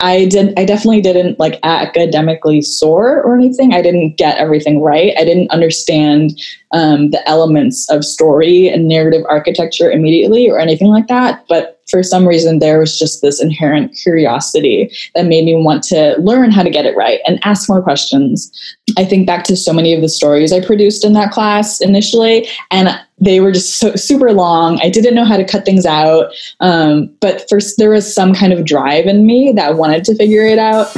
I did I definitely didn't like academically soar or anything. I didn't get everything right. I didn't understand um, the elements of story and narrative architecture immediately or anything like that. But for some reason, there was just this inherent curiosity that made me want to learn how to get it right and ask more questions. I think back to so many of the stories I produced in that class initially, and they were just so, super long. I didn't know how to cut things out, um, but first there was some kind of drive in me that wanted to figure it out.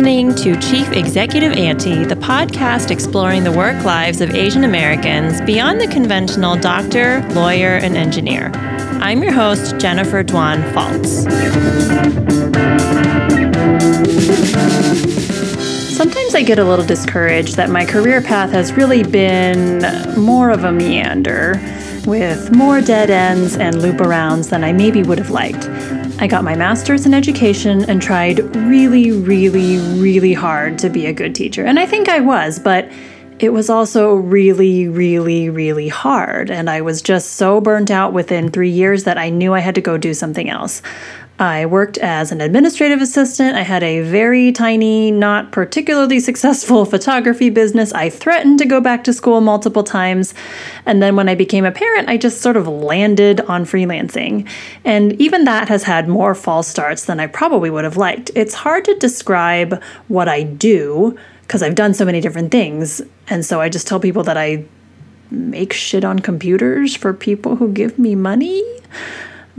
Listening to Chief Executive Auntie, the podcast exploring the work lives of Asian Americans beyond the conventional doctor, lawyer, and engineer. I'm your host, Jennifer Dwan Faltz. Sometimes I get a little discouraged that my career path has really been more of a meander with more dead ends and loop arounds than I maybe would have liked. I got my master's in education and tried really, really, really hard to be a good teacher. And I think I was, but it was also really, really, really hard. And I was just so burnt out within three years that I knew I had to go do something else. I worked as an administrative assistant. I had a very tiny, not particularly successful photography business. I threatened to go back to school multiple times. And then when I became a parent, I just sort of landed on freelancing. And even that has had more false starts than I probably would have liked. It's hard to describe what I do because I've done so many different things. And so I just tell people that I make shit on computers for people who give me money.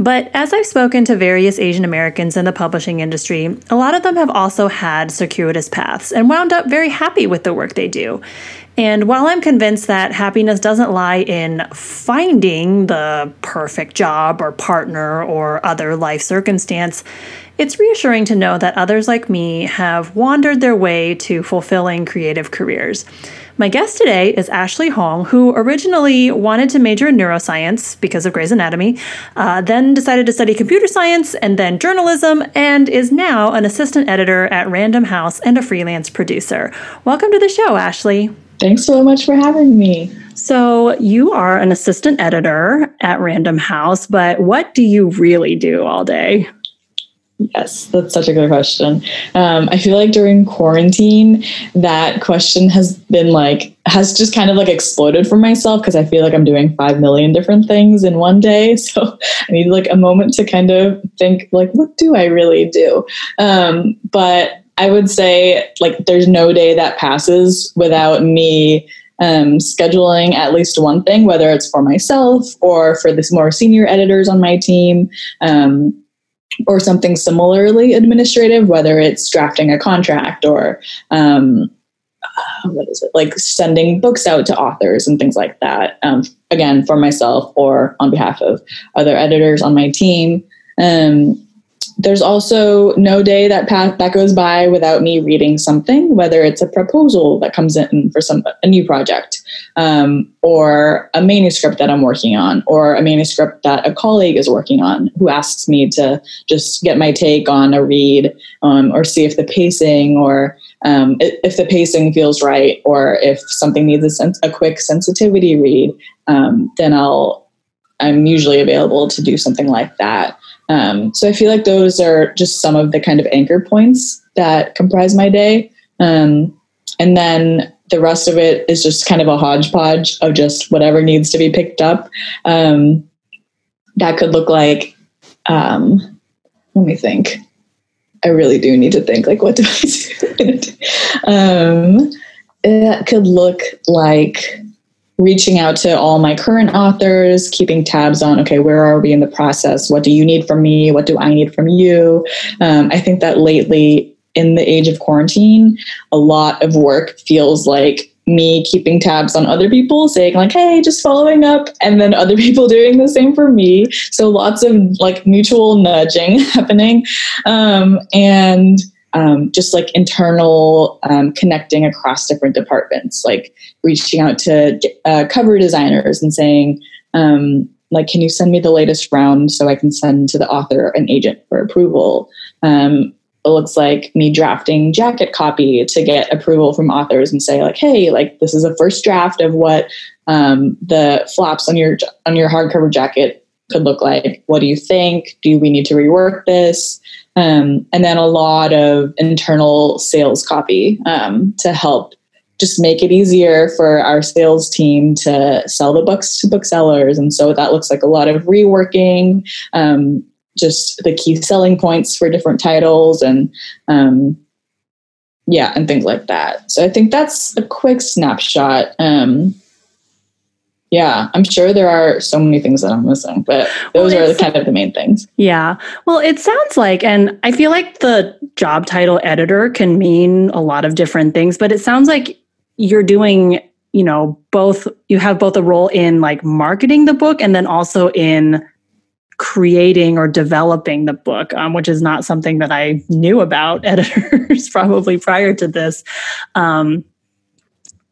But as I've spoken to various Asian Americans in the publishing industry, a lot of them have also had circuitous paths and wound up very happy with the work they do. And while I'm convinced that happiness doesn't lie in finding the perfect job or partner or other life circumstance, it's reassuring to know that others like me have wandered their way to fulfilling creative careers. My guest today is Ashley Hong, who originally wanted to major in neuroscience because of Grey's Anatomy, uh, then decided to study computer science and then journalism, and is now an assistant editor at Random House and a freelance producer. Welcome to the show, Ashley. Thanks so much for having me. So, you are an assistant editor at Random House, but what do you really do all day? Yes, that's such a good question. Um, I feel like during quarantine, that question has been like, has just kind of like exploded for myself because I feel like I'm doing 5 million different things in one day. So I need like a moment to kind of think, like, what do I really do? Um, but I would say, like, there's no day that passes without me um, scheduling at least one thing, whether it's for myself or for the more senior editors on my team. Um, or something similarly administrative, whether it's drafting a contract or um, uh, what is it like sending books out to authors and things like that. Um, again, for myself or on behalf of other editors on my team. Um, there's also no day that path that goes by without me reading something, whether it's a proposal that comes in for some a new project, um, or a manuscript that I'm working on, or a manuscript that a colleague is working on who asks me to just get my take on a read, um, or see if the pacing or um, if the pacing feels right, or if something needs a, sense, a quick sensitivity read, um, then I'll I'm usually available to do something like that. Um, so I feel like those are just some of the kind of anchor points that comprise my day. Um, and then the rest of it is just kind of a hodgepodge of just whatever needs to be picked up. Um, that could look like, um, let me think. I really do need to think like, what do I do? um, it could look like reaching out to all my current authors, keeping tabs on, okay, where are we in the process? What do you need from me? What do I need from you? Um, I think that lately, in the age of quarantine, a lot of work feels like me keeping tabs on other people saying like hey just following up and then other people doing the same for me so lots of like mutual nudging happening um, and um, just like internal um, connecting across different departments, like reaching out to uh, cover designers and saying, um, like, can you send me the latest round so I can send to the author and agent for approval? Um, it looks like me drafting jacket copy to get approval from authors and say like hey like this is a first draft of what um, the flaps on your on your hardcover jacket could look like. What do you think? Do we need to rework this um, and then a lot of internal sales copy um, to help just make it easier for our sales team to sell the books to booksellers. And so that looks like a lot of reworking um, just the key selling points for different titles and um, yeah and things like that. So i think that's a quick snapshot. Um, yeah i'm sure there are so many things that i'm missing but those well, are kind of the main things yeah well it sounds like and i feel like the job title editor can mean a lot of different things but it sounds like you're doing you know both you have both a role in like marketing the book and then also in creating or developing the book, um, which is not something that I knew about editors probably prior to this. Um,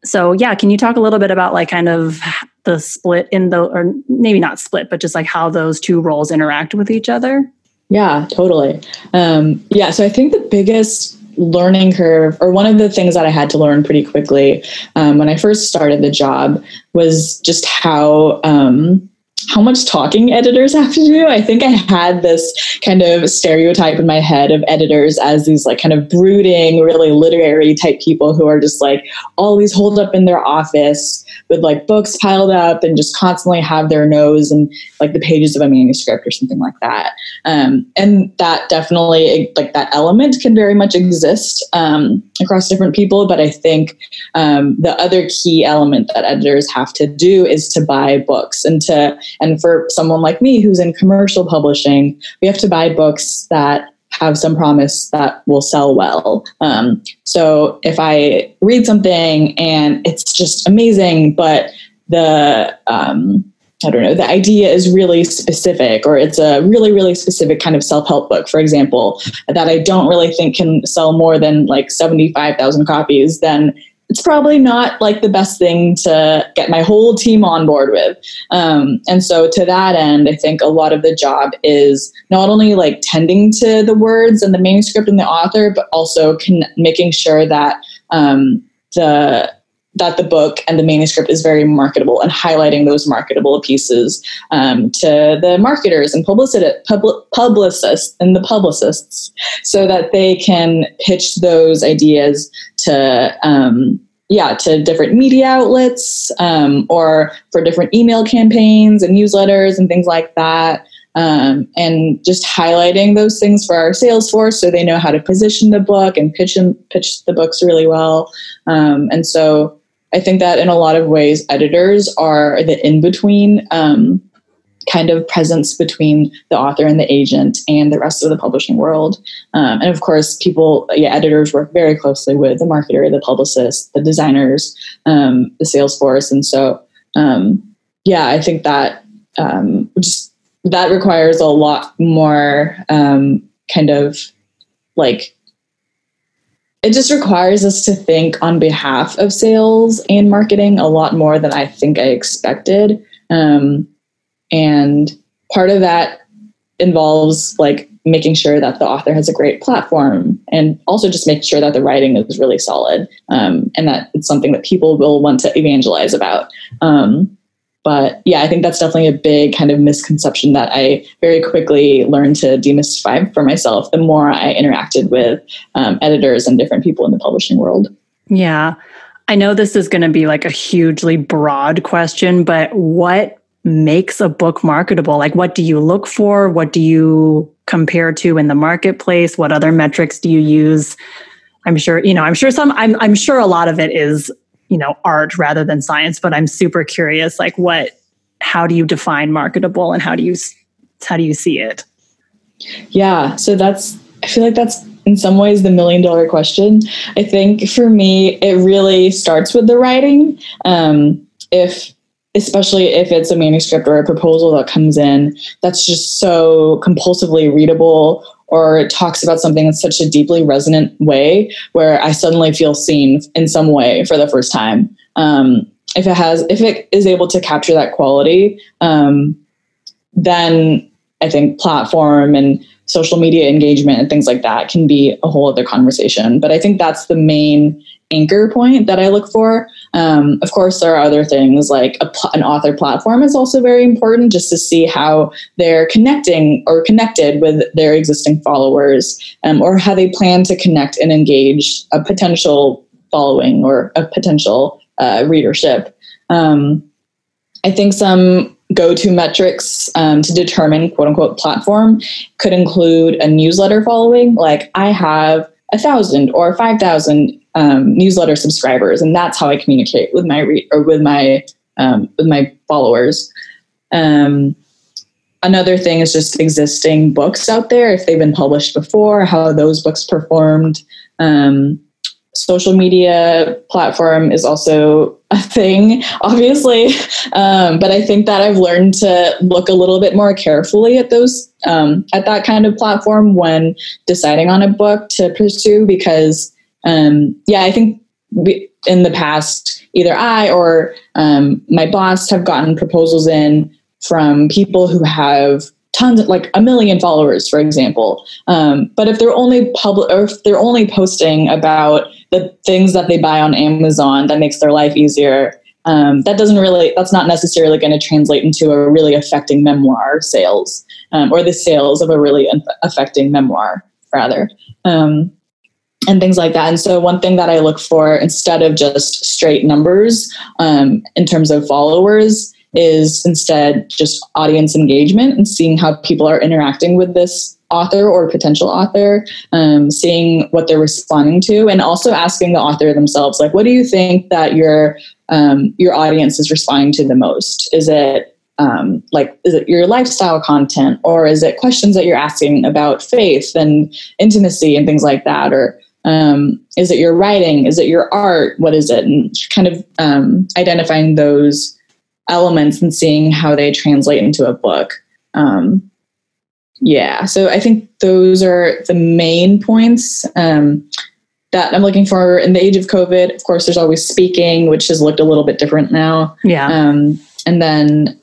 so yeah, can you talk a little bit about like kind of the split in the, or maybe not split, but just like how those two roles interact with each other? Yeah, totally. Um, yeah, so I think the biggest learning curve, or one of the things that I had to learn pretty quickly um, when I first started the job, was just how um, how much talking editors have to do. I think I had this kind of stereotype in my head of editors as these like kind of brooding, really literary type people who are just like always holed up in their office with like books piled up and just constantly have their nose and like the pages of a manuscript or something like that. Um, and that definitely like that element can very much exist um, across different people. But I think um, the other key element that editors have to do is to buy books and to and for someone like me who's in commercial publishing, we have to buy books that have some promise that will sell well. Um, so if I read something and it's just amazing, but the um, I don't know, the idea is really specific, or it's a really, really specific kind of self help book, for example, that I don't really think can sell more than like 75,000 copies, then it's probably not like the best thing to get my whole team on board with. Um, and so to that end, I think a lot of the job is not only like tending to the words and the manuscript and the author, but also con- making sure that um, the that the book and the manuscript is very marketable and highlighting those marketable pieces um, to the marketers and publicity, pub- publicists and the publicists so that they can pitch those ideas to um, yeah to different media outlets um, or for different email campaigns and newsletters and things like that um, and just highlighting those things for our sales force so they know how to position the book and pitch and pitch the books really well. Um, and so I think that in a lot of ways, editors are the in between um, kind of presence between the author and the agent and the rest of the publishing world. Um, and of course, people, yeah, editors work very closely with the marketer, the publicist, the designers, um, the sales force. And so, um, yeah, I think that um, just that requires a lot more um, kind of like it just requires us to think on behalf of sales and marketing a lot more than I think I expected. Um, and part of that involves like making sure that the author has a great platform and also just making sure that the writing is really solid um, and that it's something that people will want to evangelize about. Um, but yeah, I think that's definitely a big kind of misconception that I very quickly learned to demystify for myself the more I interacted with um, editors and different people in the publishing world. Yeah. I know this is going to be like a hugely broad question, but what makes a book marketable? Like, what do you look for? What do you compare to in the marketplace? What other metrics do you use? I'm sure, you know, I'm sure some, I'm, I'm sure a lot of it is you know art rather than science but i'm super curious like what how do you define marketable and how do you how do you see it? Yeah so that's i feel like that's in some ways the million dollar question. I think for me it really starts with the writing. Um, if especially if it's a manuscript or a proposal that comes in that's just so compulsively readable or it talks about something in such a deeply resonant way where I suddenly feel seen in some way for the first time. Um, if it has, if it is able to capture that quality, um, then I think platform and social media engagement and things like that can be a whole other conversation. But I think that's the main anchor point that I look for. Um, of course, there are other things like a, an author platform is also very important just to see how they're connecting or connected with their existing followers um, or how they plan to connect and engage a potential following or a potential uh, readership. Um, I think some go to metrics um, to determine quote unquote platform could include a newsletter following, like I have a thousand or 5,000 um, newsletter subscribers, and that's how I communicate with my re- or with my um, with my followers. Um, another thing is just existing books out there if they've been published before, how those books performed. Um, social media platform is also a thing, obviously. Um, but I think that I've learned to look a little bit more carefully at those, um, at that kind of platform when deciding on a book to pursue because, um, yeah, I think we, in the past, either I or um, my boss have gotten proposals in from people who have tons of like a million followers for example. Um, but if they're only public or if they're only posting about the things that they buy on amazon that makes their life easier um, that doesn't really that's not necessarily going to translate into a really affecting memoir sales um, or the sales of a really affecting memoir rather. Um, and things like that and so one thing that i look for instead of just straight numbers um, in terms of followers is instead just audience engagement and seeing how people are interacting with this author or potential author, um, seeing what they're responding to, and also asking the author themselves, like, what do you think that your um, your audience is responding to the most? Is it um, like is it your lifestyle content, or is it questions that you're asking about faith and intimacy and things like that, or um, is it your writing? Is it your art? What is it? And kind of um, identifying those elements and seeing how they translate into a book. Um, yeah, so I think those are the main points um, that I'm looking for in the age of COVID. Of course, there's always speaking, which has looked a little bit different now. Yeah. Um, and then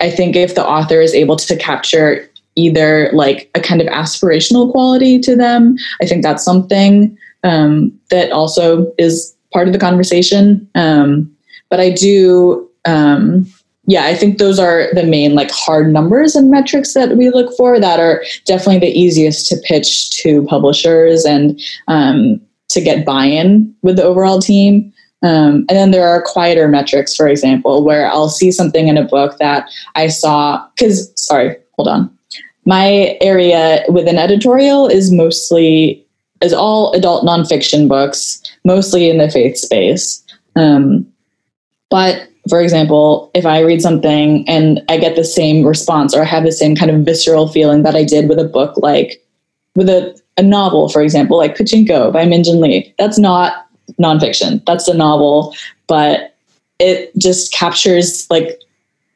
I think if the author is able to capture either like a kind of aspirational quality to them, I think that's something um, that also is part of the conversation. Um, but I do um, yeah, I think those are the main like hard numbers and metrics that we look for that are definitely the easiest to pitch to publishers and um, to get buy-in with the overall team. Um, and then there are quieter metrics, for example, where I'll see something in a book that I saw because sorry, hold on. My area within editorial is mostly is all adult nonfiction books, mostly in the faith space. Um, but for example, if I read something and I get the same response or I have the same kind of visceral feeling that I did with a book, like with a, a novel, for example, like Pachinko by Min Jin Lee, that's not nonfiction. That's a novel, but it just captures like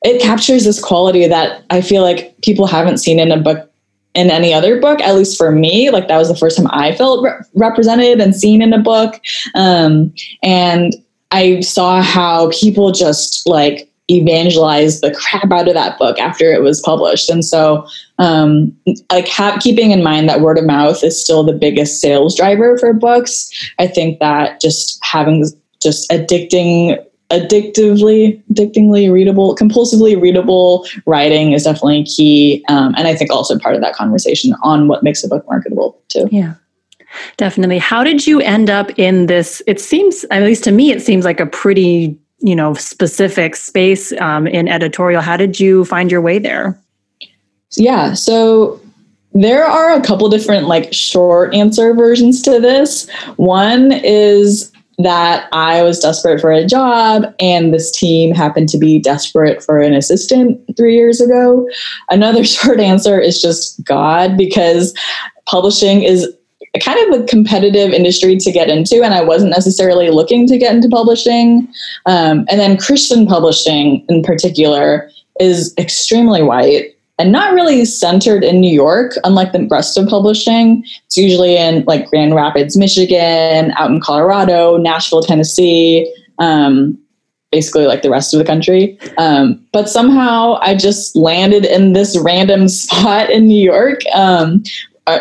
it captures this quality that I feel like people haven't seen in a book in any other book, at least for me. Like that was the first time I felt re- represented and seen in a book. Um, and I saw how people just like evangelized the crap out of that book after it was published. And so, um, like ha- keeping in mind that word of mouth is still the biggest sales driver for books, I think that just having just addicting addictively addictingly readable compulsively readable writing is definitely key um, and i think also part of that conversation on what makes a book marketable too yeah Definitely. How did you end up in this? It seems, at least to me, it seems like a pretty, you know, specific space um, in editorial. How did you find your way there? Yeah. So there are a couple different like short answer versions to this. One is that I was desperate for a job and this team happened to be desperate for an assistant three years ago. Another short answer is just God because publishing is kind of a competitive industry to get into, and I wasn't necessarily looking to get into publishing. Um, and then Christian publishing, in particular, is extremely white and not really centered in New York, unlike the rest of publishing. It's usually in like Grand Rapids, Michigan, out in Colorado, Nashville, Tennessee. Um, basically like the rest of the country. Um, but somehow I just landed in this random spot in New York um,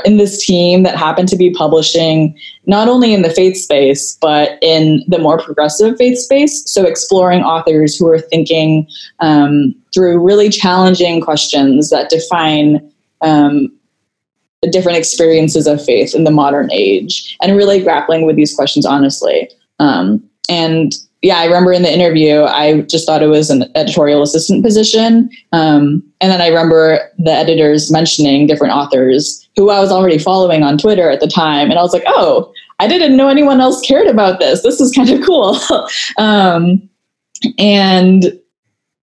in this team that happened to be publishing not only in the faith space, but in the more progressive faith space. So, exploring authors who are thinking um, through really challenging questions that define um, different experiences of faith in the modern age and really grappling with these questions honestly. Um, and yeah, I remember in the interview, I just thought it was an editorial assistant position. Um, and then I remember the editors mentioning different authors who I was already following on Twitter at the time. And I was like, oh, I didn't know anyone else cared about this. This is kind of cool. um, and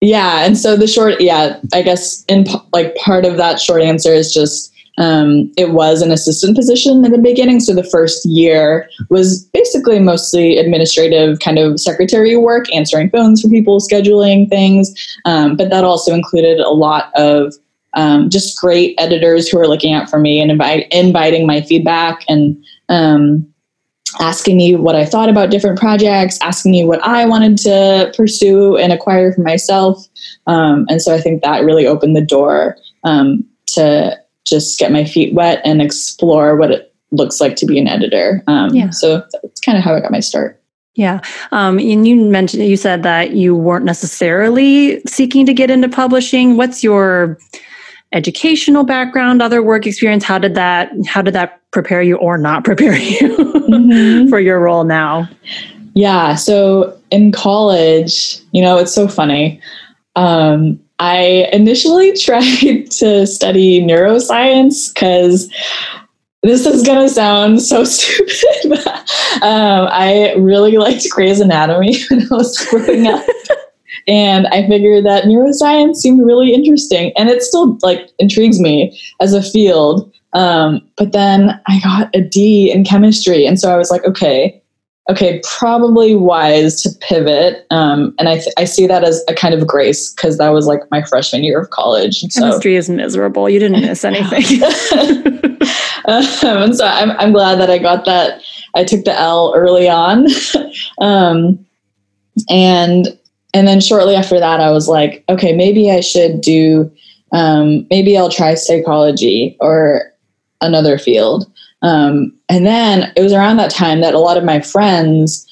yeah, and so the short, yeah, I guess in like part of that short answer is just um, it was an assistant position in the beginning. So the first year was basically mostly administrative kind of secretary work, answering phones for people, scheduling things. Um, but that also included a lot of um, just great editors who are looking out for me and invite, inviting my feedback and um, asking me what I thought about different projects, asking me what I wanted to pursue and acquire for myself. Um, and so I think that really opened the door um, to just get my feet wet and explore what it looks like to be an editor. Um, yeah. So that's kind of how I got my start. Yeah. Um, and you mentioned, you said that you weren't necessarily seeking to get into publishing. What's your educational background, other work experience? How did that, how did that prepare you or not prepare you mm-hmm. for your role now? Yeah. So in college, you know, it's so funny. Um, I initially tried to study neuroscience because this is going to sound so stupid. um, I really liked Grey's Anatomy when I was growing up. And I figured that neuroscience seemed really interesting. And it still like intrigues me as a field. Um, but then I got a D in chemistry. And so I was like, okay, okay, probably wise to pivot. Um, and I, th- I see that as a kind of grace because that was like my freshman year of college. And Chemistry so, is miserable. You didn't miss anything. um, and so I'm, I'm glad that I got that. I took the L early on. um, and, and then shortly after that, I was like, okay, maybe I should do, um, maybe I'll try psychology or another field. Um, and then it was around that time that a lot of my friends,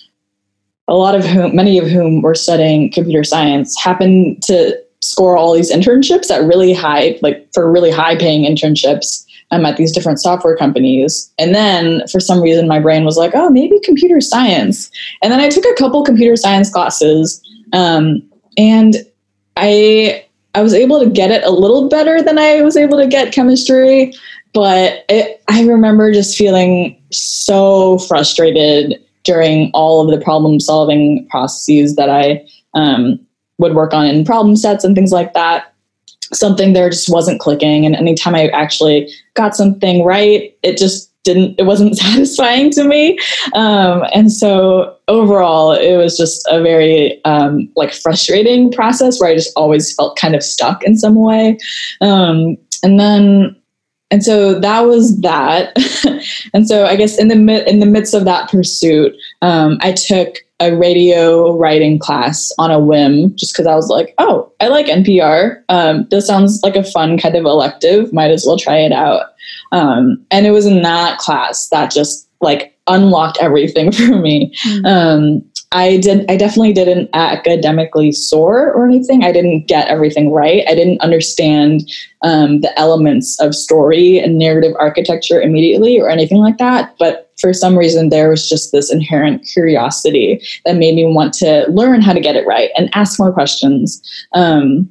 a lot of whom, many of whom were studying computer science, happened to score all these internships at really high, like for really high paying internships um, at these different software companies. And then for some reason, my brain was like, oh, maybe computer science. And then I took a couple computer science classes. Um, and I I was able to get it a little better than I was able to get chemistry but it, I remember just feeling so frustrated during all of the problem solving processes that I um, would work on in problem sets and things like that. Something there just wasn't clicking. And anytime I actually got something right, it just didn't, it wasn't satisfying to me. Um, and so overall, it was just a very um, like frustrating process where I just always felt kind of stuck in some way. Um, and then and so that was that. And so i guess in the in the midst of that pursuit um, i took a radio writing class on a whim just because i was like oh i like npr um, this sounds like a fun kind of elective. Might as well try it out. Um, and it was in that class that just like unlocked everything for me mm-hmm. um, I did I definitely didn't academically soar or anything. I didn't get everything right. I didn't understand um, the elements of story and narrative architecture immediately or anything like that. But for some reason, there was just this inherent curiosity that made me want to learn how to get it right and ask more questions. Um,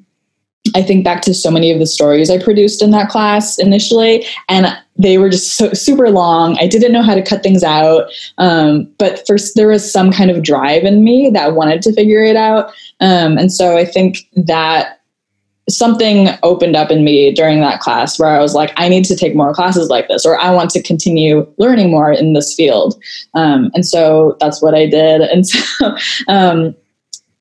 I think back to so many of the stories I produced in that class initially, and they were just so super long. I didn't know how to cut things out, um, but first there was some kind of drive in me that wanted to figure it out, um, and so I think that something opened up in me during that class where I was like, I need to take more classes like this, or I want to continue learning more in this field, um, and so that's what I did, and so um,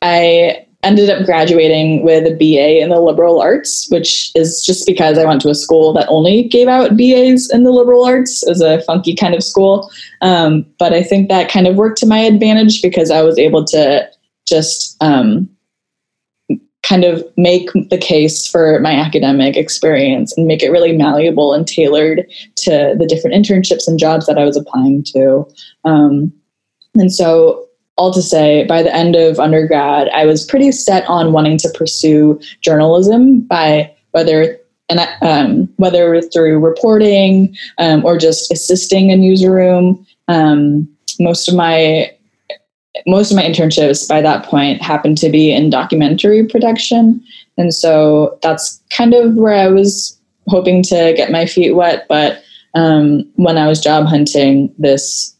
I ended up graduating with a BA in the liberal arts, which is just because I went to a school that only gave out BAs in the liberal arts as a funky kind of school. Um, but I think that kind of worked to my advantage because I was able to just um, kind of make the case for my academic experience and make it really malleable and tailored to the different internships and jobs that I was applying to. Um, and so, all to say, by the end of undergrad, I was pretty set on wanting to pursue journalism by whether and um, whether through reporting um, or just assisting a newsroom. Um, most of my most of my internships by that point happened to be in documentary production. And so that's kind of where I was hoping to get my feet wet. But um, when I was job hunting, this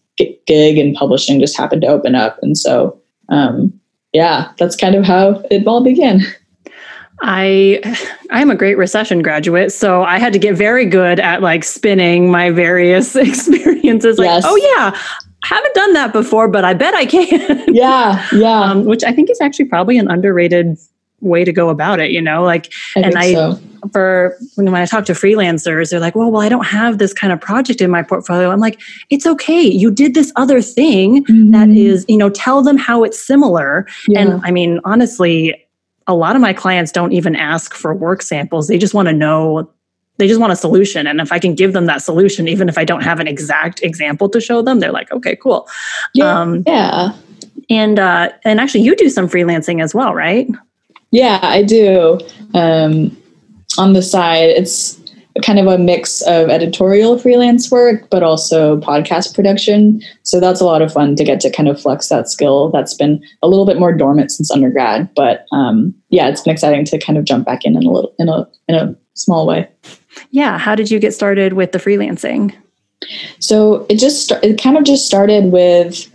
gig and publishing just happened to open up. And so, um, yeah, that's kind of how it all began. I I'm a great recession graduate, so I had to get very good at like spinning my various experiences. Like, yes. oh yeah, haven't done that before, but I bet I can. Yeah, yeah. Um, which I think is actually probably an underrated way to go about it. You know, like, I and I so. for when I talk to freelancers, they're like, "Well, well, I don't have this kind of project in my portfolio." I'm like, "It's okay. You did this other thing mm-hmm. that is, you know, tell them how it's similar." Yeah. And I mean, honestly. A lot of my clients don't even ask for work samples. They just want to know they just want a solution and if i can give them that solution even if i don't have an exact example to show them they're like okay cool yeah, um, yeah. and uh, and actually you do some freelancing as well right yeah i do um, on the side it's kind of a mix of editorial freelance work but also podcast production so that's a lot of fun to get to kind of flex that skill that's been a little bit more dormant since undergrad but um, yeah it's been exciting to kind of jump back in in a little in a in a small way yeah. How did you get started with the freelancing? So it just it kind of just started with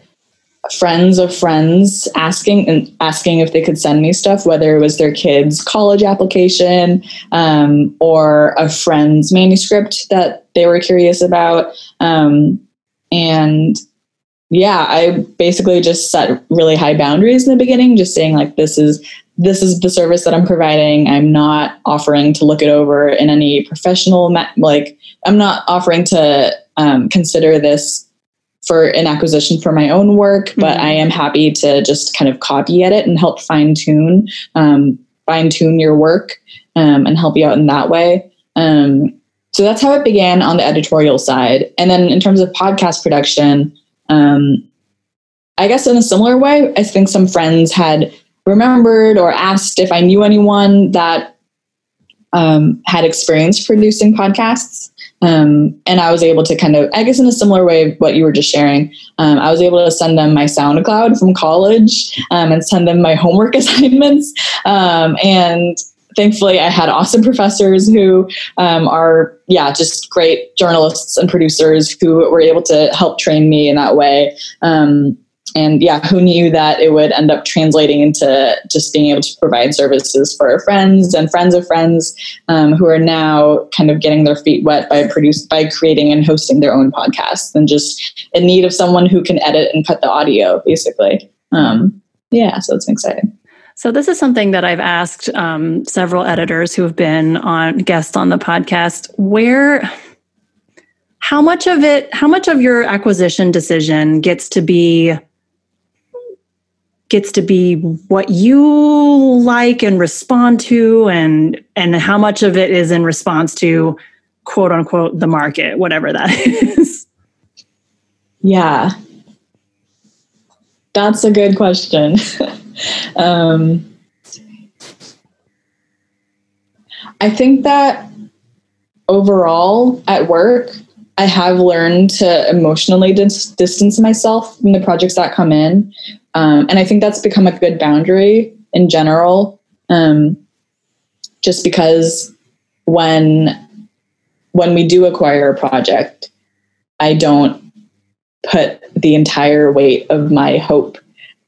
friends of friends asking and asking if they could send me stuff, whether it was their kids' college application um, or a friend's manuscript that they were curious about. Um, and yeah, I basically just set really high boundaries in the beginning, just saying like this is this is the service that I'm providing. I'm not offering to look it over in any professional, like, I'm not offering to um, consider this for an acquisition for my own work, mm-hmm. but I am happy to just kind of copy edit and help fine tune, um, fine tune your work um, and help you out in that way. Um, so that's how it began on the editorial side. And then in terms of podcast production, um, I guess in a similar way, I think some friends had remembered or asked if I knew anyone that um, had experience producing podcasts. Um, and I was able to kind of, I guess, in a similar way, of what you were just sharing, um, I was able to send them my SoundCloud from college um, and send them my homework assignments. Um, and thankfully, I had awesome professors who um, are, yeah, just great journalists and producers who were able to help train me in that way. Um, and yeah, who knew that it would end up translating into just being able to provide services for our friends and friends of friends um, who are now kind of getting their feet wet by produce by creating and hosting their own podcasts and just in need of someone who can edit and cut the audio, basically. Um, yeah, so it's exciting. So this is something that I've asked um, several editors who have been on guests on the podcast. Where how much of it how much of your acquisition decision gets to be gets to be what you like and respond to and and how much of it is in response to quote unquote the market whatever that is yeah that's a good question um, i think that overall at work I have learned to emotionally dis- distance myself from the projects that come in. Um, and I think that's become a good boundary in general. Um, just because when when we do acquire a project, I don't put the entire weight of my hope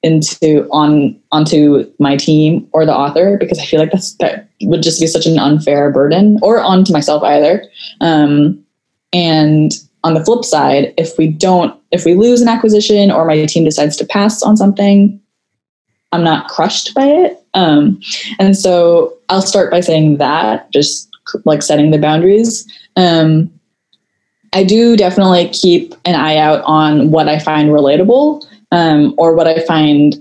into on onto my team or the author because I feel like that's that would just be such an unfair burden or onto myself either. Um, and on the flip side, if we don't, if we lose an acquisition or my team decides to pass on something, I'm not crushed by it. Um, and so I'll start by saying that, just like setting the boundaries. Um, I do definitely keep an eye out on what I find relatable um, or what I find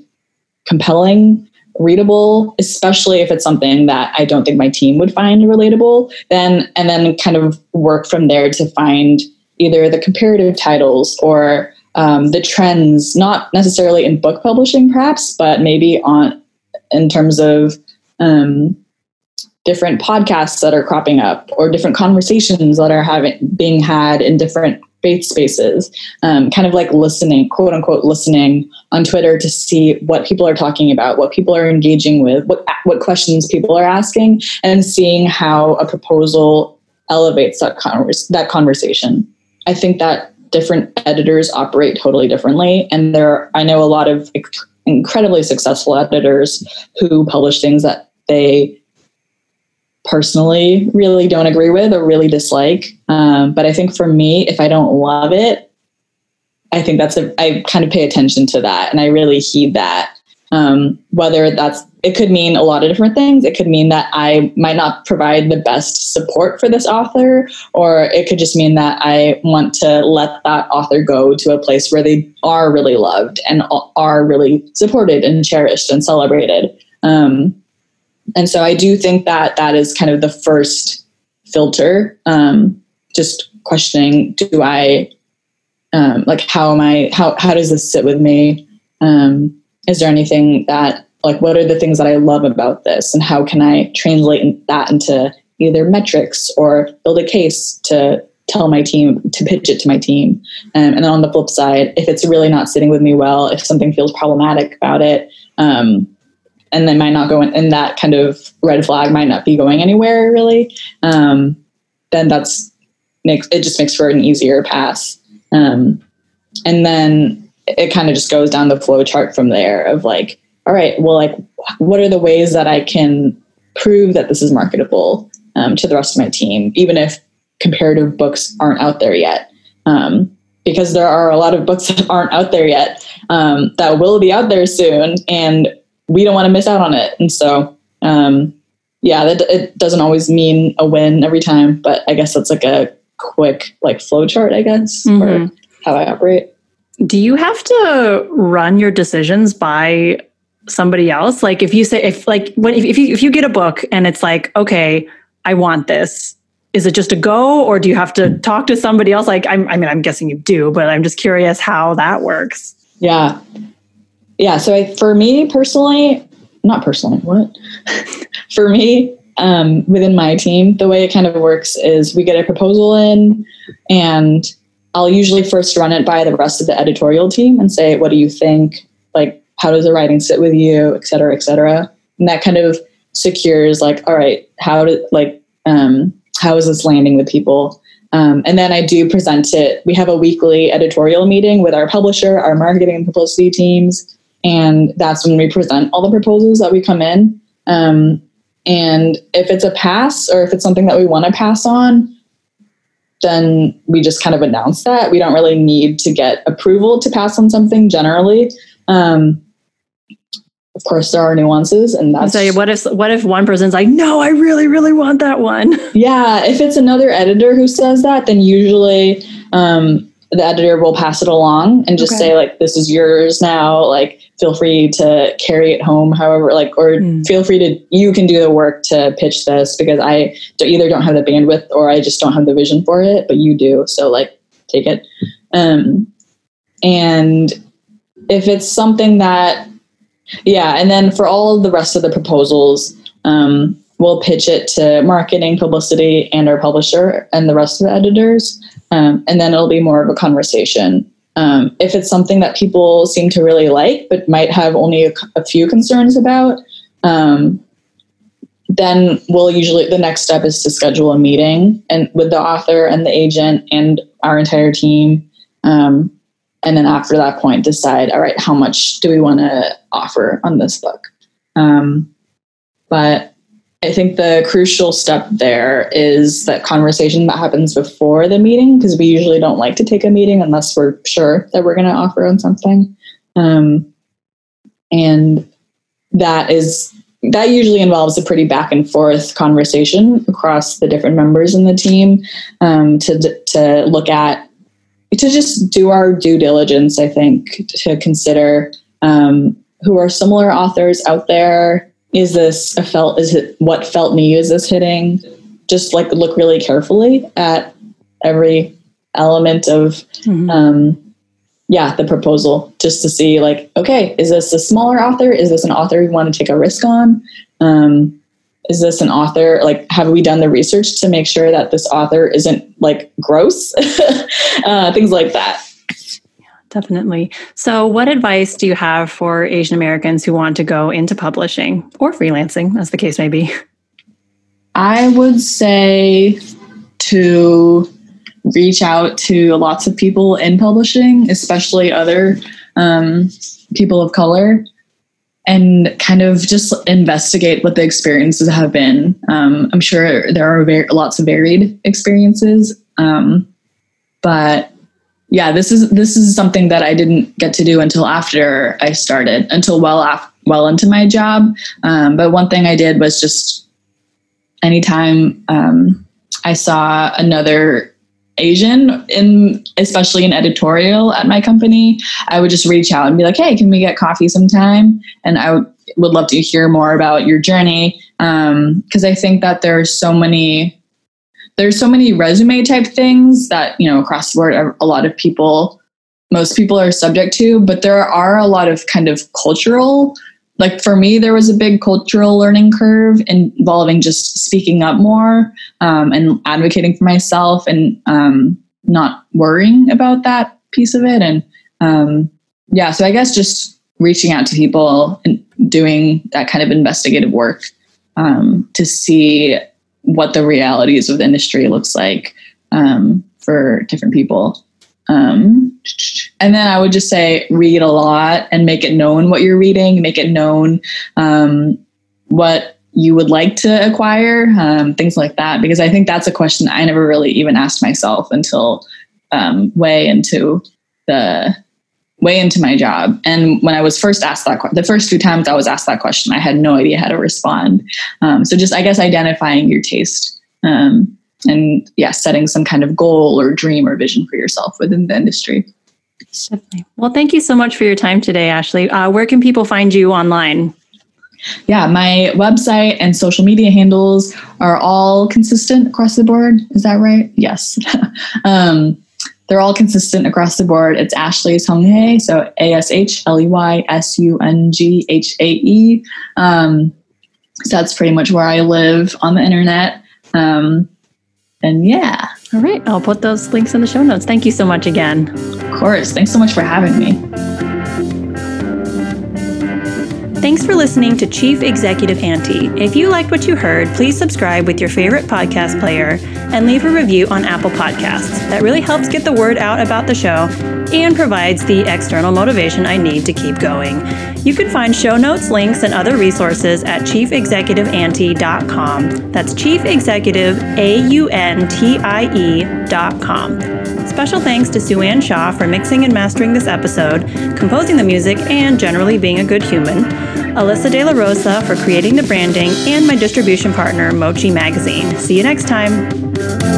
compelling readable especially if it's something that i don't think my team would find relatable then and then kind of work from there to find either the comparative titles or um, the trends not necessarily in book publishing perhaps but maybe on in terms of um, different podcasts that are cropping up or different conversations that are having being had in different faith spaces. Um, kind of like listening quote unquote listening on twitter to see what people are talking about what people are engaging with what what questions people are asking and seeing how a proposal elevates that converse, that conversation i think that different editors operate totally differently and there i know a lot of incredibly successful editors who publish things that they personally really don't agree with or really dislike. Um, but I think for me, if I don't love it, I think that's a, I kind of pay attention to that and I really heed that. Um, whether that's, it could mean a lot of different things. It could mean that I might not provide the best support for this author, or it could just mean that I want to let that author go to a place where they are really loved and are really supported and cherished and celebrated. Um, and so I do think that that is kind of the first filter. Um, just questioning: Do I um, like how am I? How how does this sit with me? Is there anything that like what are the things that I love about this, and how can I translate that into either metrics or build a case to tell my team to pitch it to my team. Um, and then on the flip side, if it's really not sitting with me well, if something feels problematic about it, um, and they might not go in, and that kind of red flag might not be going anywhere really, um, then that's it just makes for an easier pass. Um, and then it kind of just goes down the flow chart from there of like, all right, well, like, what are the ways that I can prove that this is marketable um, to the rest of my team, even if comparative books aren't out there yet? Um, because there are a lot of books that aren't out there yet um, that will be out there soon, and we don't want to miss out on it. And so, um, yeah, that it doesn't always mean a win every time, but I guess that's like a quick like flow chart, I guess, mm-hmm. for how I operate. Do you have to run your decisions by somebody else? Like if you say if like when if, if you if you get a book and it's like, okay, I want this, is it just a go or do you have to talk to somebody else? Like I'm, I mean, I'm guessing you do, but I'm just curious how that works. Yeah yeah, so I, for me personally, not personally, what? for me, um, within my team, the way it kind of works is we get a proposal in, and I'll usually first run it by the rest of the editorial team and say, what do you think? Like, how does the writing sit with you, et cetera, et cetera. And that kind of secures, like, all right, how did, like, um, how is this landing with people? Um, and then I do present it. We have a weekly editorial meeting with our publisher, our marketing and publicity teams, and that's when we present all the proposals that we come in. Um, and if it's a pass or if it's something that we want to pass on, then we just kind of announce that. We don't really need to get approval to pass on something generally. Um, of course, there are nuances, and that's. So what if what if one person's like, "No, I really, really want that one." Yeah, if it's another editor who says that, then usually um, the editor will pass it along and just okay. say like this is yours now like feel free to carry it home however like or mm. feel free to you can do the work to pitch this because i either don't have the bandwidth or i just don't have the vision for it but you do so like take it um and if it's something that yeah and then for all of the rest of the proposals um we'll pitch it to marketing publicity and our publisher and the rest of the editors um, and then it'll be more of a conversation. Um, if it's something that people seem to really like, but might have only a, a few concerns about, um, then we'll usually the next step is to schedule a meeting and with the author and the agent and our entire team. Um, and then after that point, decide, all right, how much do we want to offer on this book? Um, but I think the crucial step there is that conversation that happens before the meeting, because we usually don't like to take a meeting unless we're sure that we're going to offer on something. Um, and that is that usually involves a pretty back and forth conversation across the different members in the team um, to to look at to just do our due diligence. I think to consider um, who are similar authors out there? Is this a felt? Is it what felt me? Is this hitting? Just like look really carefully at every element of mm-hmm. um, yeah the proposal just to see like okay is this a smaller author is this an author we want to take a risk on um, is this an author like have we done the research to make sure that this author isn't like gross uh, things like that definitely so what advice do you have for asian americans who want to go into publishing or freelancing as the case may be i would say to reach out to lots of people in publishing, especially other um, people of color, and kind of just investigate what the experiences have been. Um, I'm sure there are very, lots of varied experiences, um, but yeah, this is this is something that I didn't get to do until after I started, until well af- well into my job. Um, but one thing I did was just anytime um, I saw another Asian in especially in editorial at my company, I would just reach out and be like, "Hey, can we get coffee sometime?" And I would, would love to hear more about your journey because um, I think that there's so many there's so many resume type things that you know across the board a lot of people most people are subject to, but there are a lot of kind of cultural like for me there was a big cultural learning curve involving just speaking up more um, and advocating for myself and um, not worrying about that piece of it. And um, yeah so i guess just reaching out to people and doing that kind of investigative work um, to see what the realities of the industry looks like um, for different people um, and then I would just say read a lot and make it known what you're reading, make it known um, what you would like to acquire, um, things like that. Because I think that's a question I never really even asked myself until um, way into the way into my job. And when I was first asked that, the first few times I was asked that question, I had no idea how to respond. Um, so just I guess identifying your taste um, and yeah, setting some kind of goal or dream or vision for yourself within the industry. Definitely. Well, thank you so much for your time today, Ashley. Uh, where can people find you online? Yeah, my website and social media handles are all consistent across the board. Is that right? Yes. um, they're all consistent across the board. It's Ashley Sunghae, so A S H L E Y S U N G H A E. Um, so that's pretty much where I live on the internet. Um, and yeah. All right. I'll put those links in the show notes. Thank you so much again. Of course. Thanks so much for having me. Thanks for listening to Chief Executive Auntie. If you liked what you heard, please subscribe with your favorite podcast player and leave a review on Apple Podcasts. That really helps get the word out about the show and provides the external motivation I need to keep going. You can find show notes, links, and other resources at chiefexecutiveauntie.com. That's Chief Special thanks to Sue Ann Shaw for mixing and mastering this episode, composing the music, and generally being a good human. Alyssa De La Rosa for creating the branding, and my distribution partner, Mochi Magazine. See you next time.